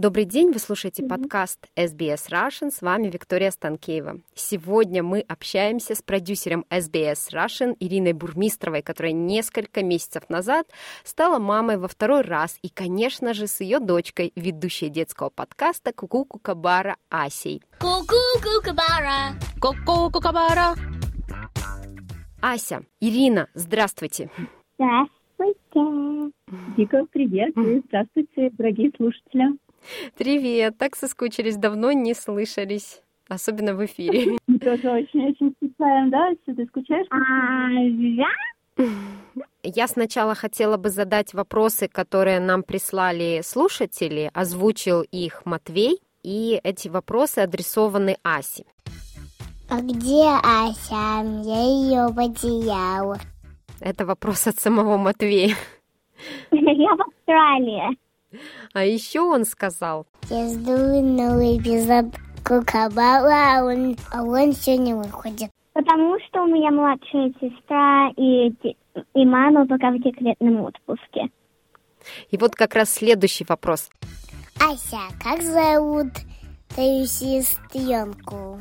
Добрый день, вы слушаете подкаст SBS Russian, с вами Виктория Станкеева. Сегодня мы общаемся с продюсером SBS Russian Ириной Бурмистровой, которая несколько месяцев назад стала мамой во второй раз, и, конечно же, с ее дочкой, ведущей детского подкаста Куку Кукабара Асей. Ку-ку, кукабара. Ку-ку Кукабара! Ася, Ирина, здравствуйте. Здравствуйте. Дико привет и здравствуйте, дорогие слушатели. Привет, так соскучились, давно не слышались, особенно в эфире. Мы тоже очень-очень скучаем, да? Что ты скучаешь? А, да? Я сначала хотела бы задать вопросы, которые нам прислали слушатели, озвучил их Матвей, и эти вопросы адресованы Асе. А где Ася? Я ее потеряла. Это вопрос от самого Матвея. Я в Австралии. А еще он сказал, Я жду новый эпизод Кукабала, а он, а он все не выходит. Потому что у меня младшая сестра и, и мама пока в декретном отпуске. и вот как раз следующий вопрос. Ася, как зовут твою сестренку?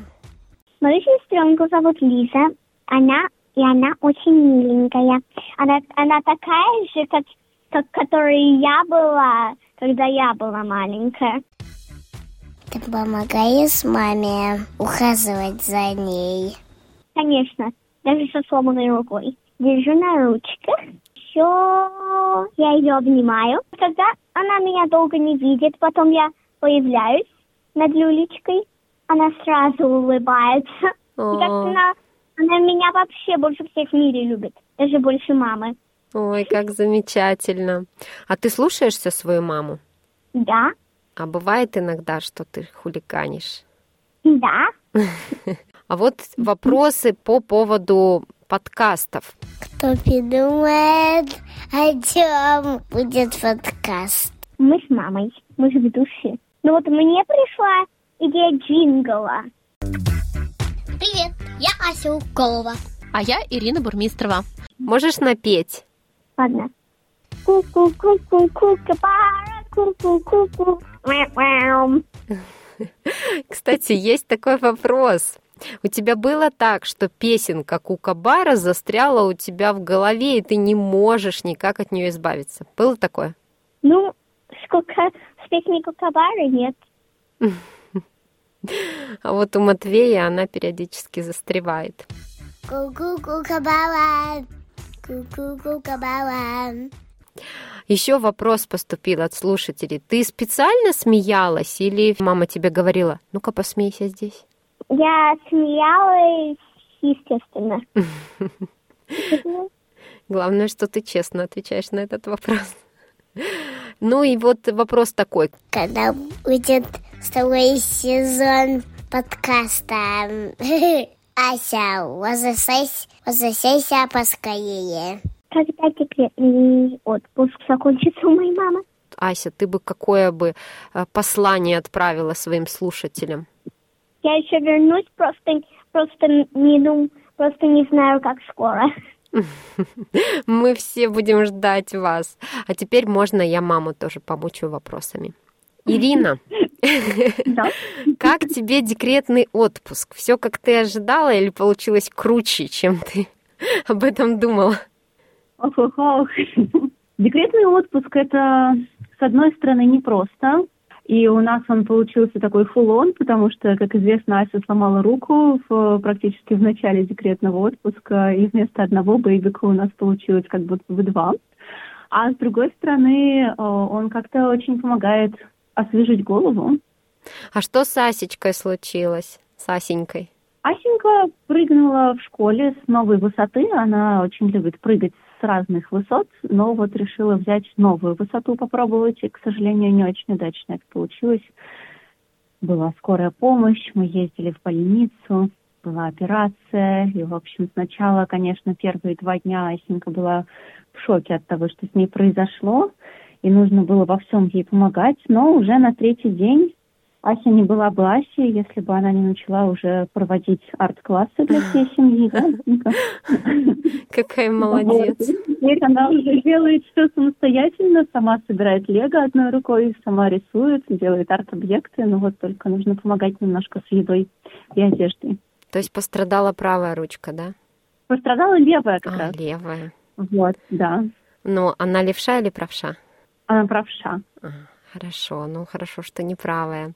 Мою сестренку зовут Лиза. Она и она очень миленькая. Она, она такая же, как, как которой я была, когда я была маленькая. Ты помогаешь маме ухаживать за ней? Конечно, даже со сломанной рукой. Держу на ручках. Все, я ее обнимаю. Когда она меня долго не видит, потом я появляюсь над люлечкой, она сразу улыбается. И как она, она меня вообще больше всех в мире любит, даже больше мамы. Ой, как замечательно. А ты слушаешься свою маму? Да, А бывает иногда, что ты хулиганишь? да. А вот вопросы по поводу подкастов. Кто придумает, о чем будет подкаст? Мы с мамой, мы же ведущие. Ну вот мне пришла идея джингла. Привет, я Ася Уколова. А я Ирина Бурмистрова. Можешь напеть? Ладно. Ку-ку-ку-ку-ку, капара, ку-ку-ку-ку. Кстати, есть такой вопрос. У тебя было так, что песенка Кукабара застряла у тебя в голове, и ты не можешь никак от нее избавиться. Было такое? Ну, сколько с песней Кукабары нет. А вот у Матвея она периодически застревает. Еще вопрос поступил от слушателей. Ты специально смеялась или мама тебе говорила, ну-ка посмейся здесь? Я смеялась, естественно. Главное, что ты честно отвечаешь на этот вопрос. Ну и вот вопрос такой. Когда будет второй сезон подкаста. Ася, возвращайся, возвращайся поскорее. Когда декретный отпуск закончится у моей мамы? Ася, ты бы какое бы э, послание отправила своим слушателям? Я еще вернусь, просто, просто не дум, просто не знаю, как скоро. Мы все будем ждать вас. А теперь можно я маму тоже помучу вопросами. Ирина, как тебе декретный отпуск? Все как ты ожидала или получилось круче, чем ты об этом думала? Ох, ох, ох. Декретный отпуск – это, с одной стороны, непросто. И у нас он получился такой фулон, потому что, как известно, Ася сломала руку в, практически в начале декретного отпуска, и вместо одного бейбика у нас получилось как будто бы два. А с другой стороны, э, он как-то очень помогает освежить голову. А что с Асечкой случилось? С Асенькой? Асенька прыгнула в школе с новой высоты. Она очень любит прыгать с разных высот, но вот решила взять новую высоту попробовать, и, к сожалению, не очень удачно это получилось. Была скорая помощь, мы ездили в больницу, была операция, и, в общем, сначала, конечно, первые два дня Асенька была в шоке от того, что с ней произошло, и нужно было во всем ей помогать, но уже на третий день Ася не была бы Асей, если бы она не начала уже проводить арт-классы для всей семьи. Какая молодец. Теперь она уже делает все самостоятельно, сама собирает лего одной рукой, сама рисует, делает арт-объекты, но вот только нужно помогать немножко с едой и одеждой. То есть пострадала правая ручка, да? Пострадала левая как а, раз. левая. Вот, да. Но она левша или правша? Она правша. Хорошо, ну хорошо, что не правая.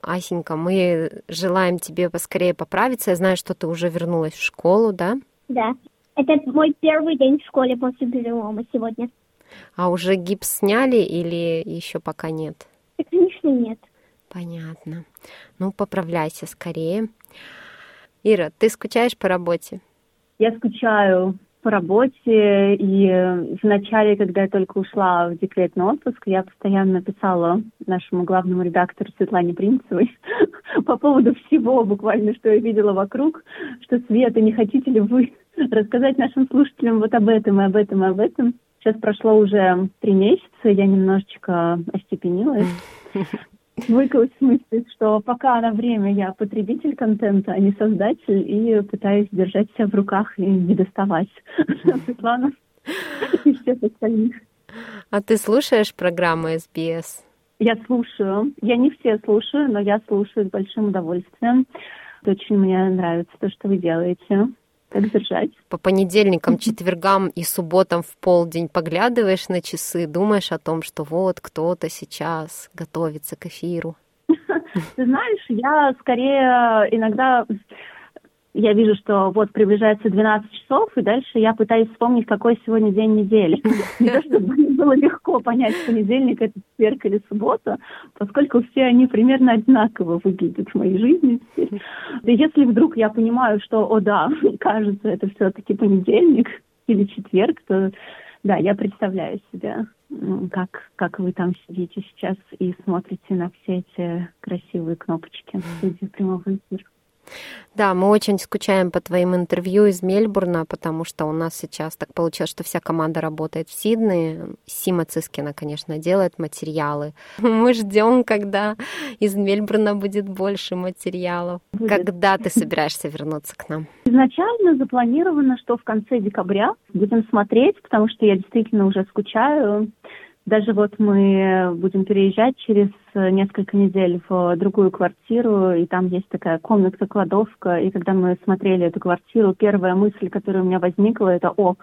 Асенька, мы желаем тебе поскорее поправиться. Я знаю, что ты уже вернулась в школу, да? Да. Это мой первый день в школе после перелома сегодня. А уже гипс сняли или еще пока нет? Да, конечно, нет. Понятно. Ну, поправляйся скорее. Ира, ты скучаешь по работе? Я скучаю по работе, и в начале, когда я только ушла в декретный отпуск, я постоянно писала нашему главному редактору Светлане Принцевой по поводу всего буквально, что я видела вокруг, что Света, не хотите ли вы рассказать нашим слушателям вот об этом и об этом и об этом. Сейчас прошло уже три месяца, я немножечко остепенилась. С мыслью, что пока на время я потребитель контента, а не создатель, и пытаюсь держать себя в руках и не доставать Светлану и всех остальных. А ты слушаешь программу SBS? Я слушаю. Я не все слушаю, но я слушаю с большим удовольствием. Очень мне нравится то, что вы делаете как держать. По понедельникам, четвергам и субботам в полдень поглядываешь на часы, думаешь о том, что вот кто-то сейчас готовится к эфиру? Ты знаешь, я скорее иногда я вижу, что вот приближается 12 часов, и дальше я пытаюсь вспомнить, какой сегодня день недели. Не то, чтобы было легко понять, понедельник это четверг или суббота, поскольку все они примерно одинаково выглядят в моей жизни. И если вдруг я понимаю, что, о да, кажется, это все-таки понедельник или четверг, то да, я представляю себя, как, как вы там сидите сейчас и смотрите на все эти красивые кнопочки в прямого эфира. Да, мы очень скучаем по твоим интервью из Мельбурна, потому что у нас сейчас так получилось, что вся команда работает в Сиднее. Сима Цискина, конечно, делает материалы. Мы ждем, когда из Мельбурна будет больше материалов. Будет. Когда ты собираешься вернуться к нам? Изначально запланировано, что в конце декабря будем смотреть, потому что я действительно уже скучаю. Даже вот мы будем переезжать через несколько недель в другую квартиру, и там есть такая комнатка-кладовка, и когда мы смотрели эту квартиру, первая мысль, которая у меня возникла, это, о,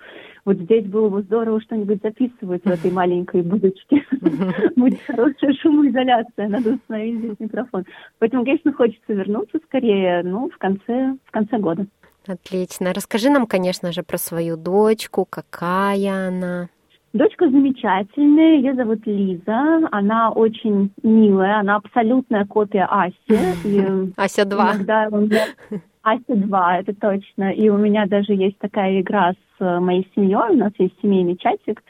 вот здесь было бы здорово что-нибудь записывать в этой маленькой будочке. Будет хорошая шумоизоляция, надо установить здесь микрофон. Поэтому, конечно, хочется вернуться скорее, ну, в конце, в конце года. Отлично. Расскажи нам, конечно же, про свою дочку, какая она. Дочка замечательная, ее зовут Лиза, она очень милая, она абсолютная копия Аси. Ася 2. Иногда Ася 2, это точно. И у меня даже есть такая игра с моей семьей, у нас есть семейный чатик,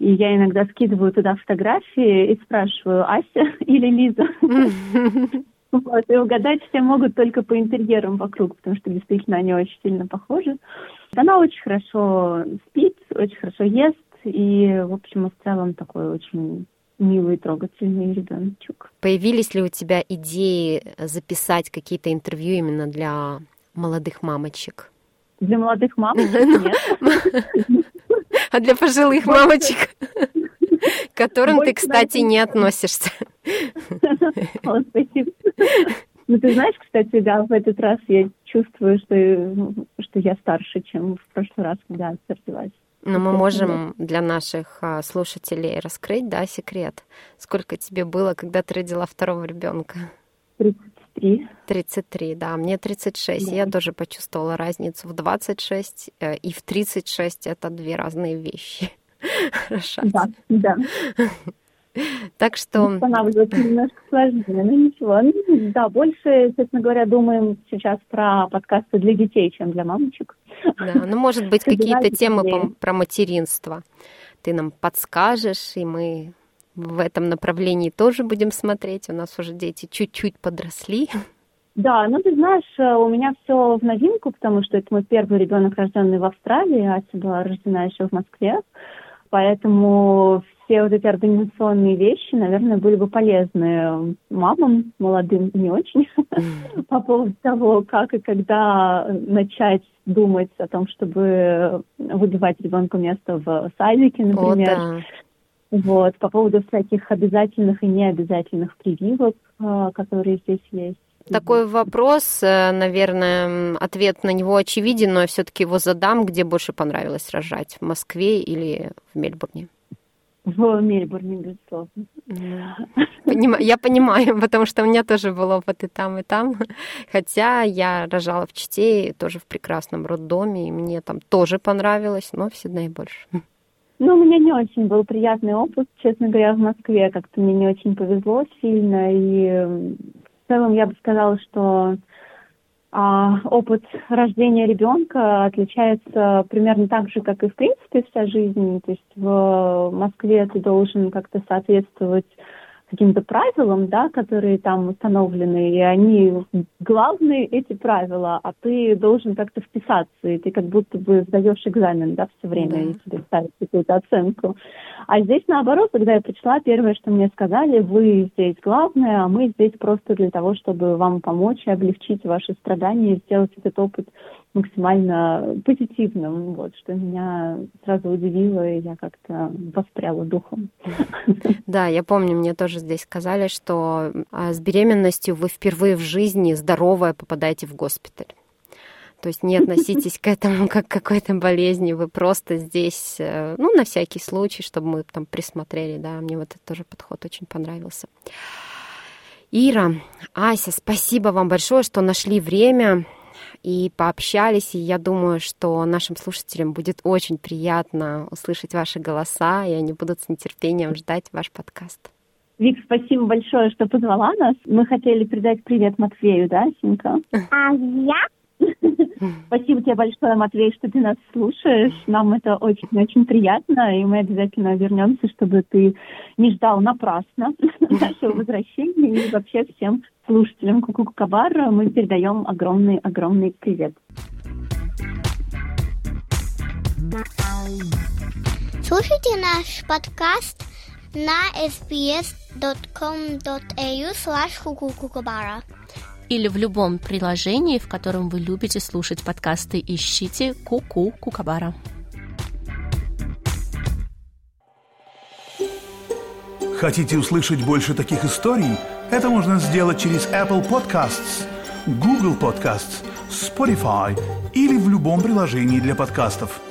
и я иногда скидываю туда фотографии и спрашиваю, Ася или Лиза? Вот, и угадать все могут только по интерьерам вокруг, потому что действительно они очень сильно похожи. Она очень хорошо спит, очень хорошо ест, и, в общем, в целом такой очень милый, трогательный ребеночек. Появились ли у тебя идеи записать какие-то интервью именно для молодых мамочек? Для молодых мамочек нет. А для пожилых мамочек? К которым ты, кстати, не относишься. Спасибо. Ну, ты знаешь, кстати, да, в этот раз я чувствую, что, что я старше, чем в прошлый раз, когда отсортилась. Но мы можем для наших а, слушателей раскрыть, да, секрет. Сколько тебе было, когда ты родила второго ребенка? 33. 33, да. Мне 36. Да. Я тоже почувствовала разницу в 26 э, и в 36. Это две разные вещи. Хорошо. Да, да. Так что... Восстанавливаться немножко сложнее, но ничего. Ну, да, больше, честно говоря, думаем сейчас про подкасты для детей, чем для мамочек. Да, ну, может быть, какие-то темы про материнство ты нам подскажешь, и мы в этом направлении тоже будем смотреть. У нас уже дети чуть-чуть подросли. Да, ну ты знаешь, э, у меня все в новинку, потому что это мой первый ребенок, рожденный в Австралии, а Ася была рождена еще в Москве. Поэтому все вот эти организационные вещи, наверное, были бы полезны мамам, молодым не очень, по поводу того, как и когда начать думать о том, чтобы выбивать ребенку место в садике, например. О, да. Вот, по поводу всяких обязательных и необязательных прививок, а, которые здесь есть. Такой вопрос, э, наверное, ответ на него очевиден, но я все-таки его задам, где больше понравилось рожать, в Москве или в Мельбурне? В Мельбурне, безусловно. Я понимаю, потому что у меня тоже был опыт и там, и там. Хотя я рожала в Чите, тоже в прекрасном роддоме, и мне там тоже понравилось, но в Сиднее больше. Ну, у меня не очень был приятный опыт, честно говоря, в Москве. Как-то мне не очень повезло сильно. И в целом я бы сказала, что опыт рождения ребенка отличается примерно так же, как и в принципе вся жизнь. То есть в Москве ты должен как-то соответствовать каким-то правилам, да, которые там установлены, и они главные эти правила, а ты должен как-то вписаться, и ты как будто бы сдаешь экзамен, да, все время, да. и тебе ставят какую-то оценку. А здесь наоборот, когда я пришла, первое, что мне сказали, вы здесь главное, а мы здесь просто для того, чтобы вам помочь и облегчить ваши страдания и сделать этот опыт максимально позитивным, вот, что меня сразу удивило, и я как-то воспряла духом. Да, я помню, мне тоже здесь сказали, что а, с беременностью вы впервые в жизни здоровая попадаете в госпиталь. То есть не относитесь к этому как к какой-то болезни, вы просто здесь, э, ну, на всякий случай, чтобы мы там присмотрели, да, мне вот этот тоже подход очень понравился. Ира, Ася, спасибо вам большое, что нашли время и пообщались, и я думаю, что нашим слушателям будет очень приятно услышать ваши голоса, и они будут с нетерпением ждать ваш подкаст. Вик, спасибо большое, что позвала нас. Мы хотели передать привет Матвею, да, Синка? А я Спасибо тебе большое, Матвей, что ты нас слушаешь. Нам это очень-очень приятно, и мы обязательно вернемся, чтобы ты не ждал напрасно нашего возвращения. И вообще всем слушателям Кукуку Кабара мы передаем огромный-огромный привет. Слушайте наш подкаст на sbs.com.au slash или в любом приложении, в котором вы любите слушать подкасты, ищите Куку Кукабара. Хотите услышать больше таких историй? Это можно сделать через Apple Podcasts, Google Podcasts, Spotify или в любом приложении для подкастов –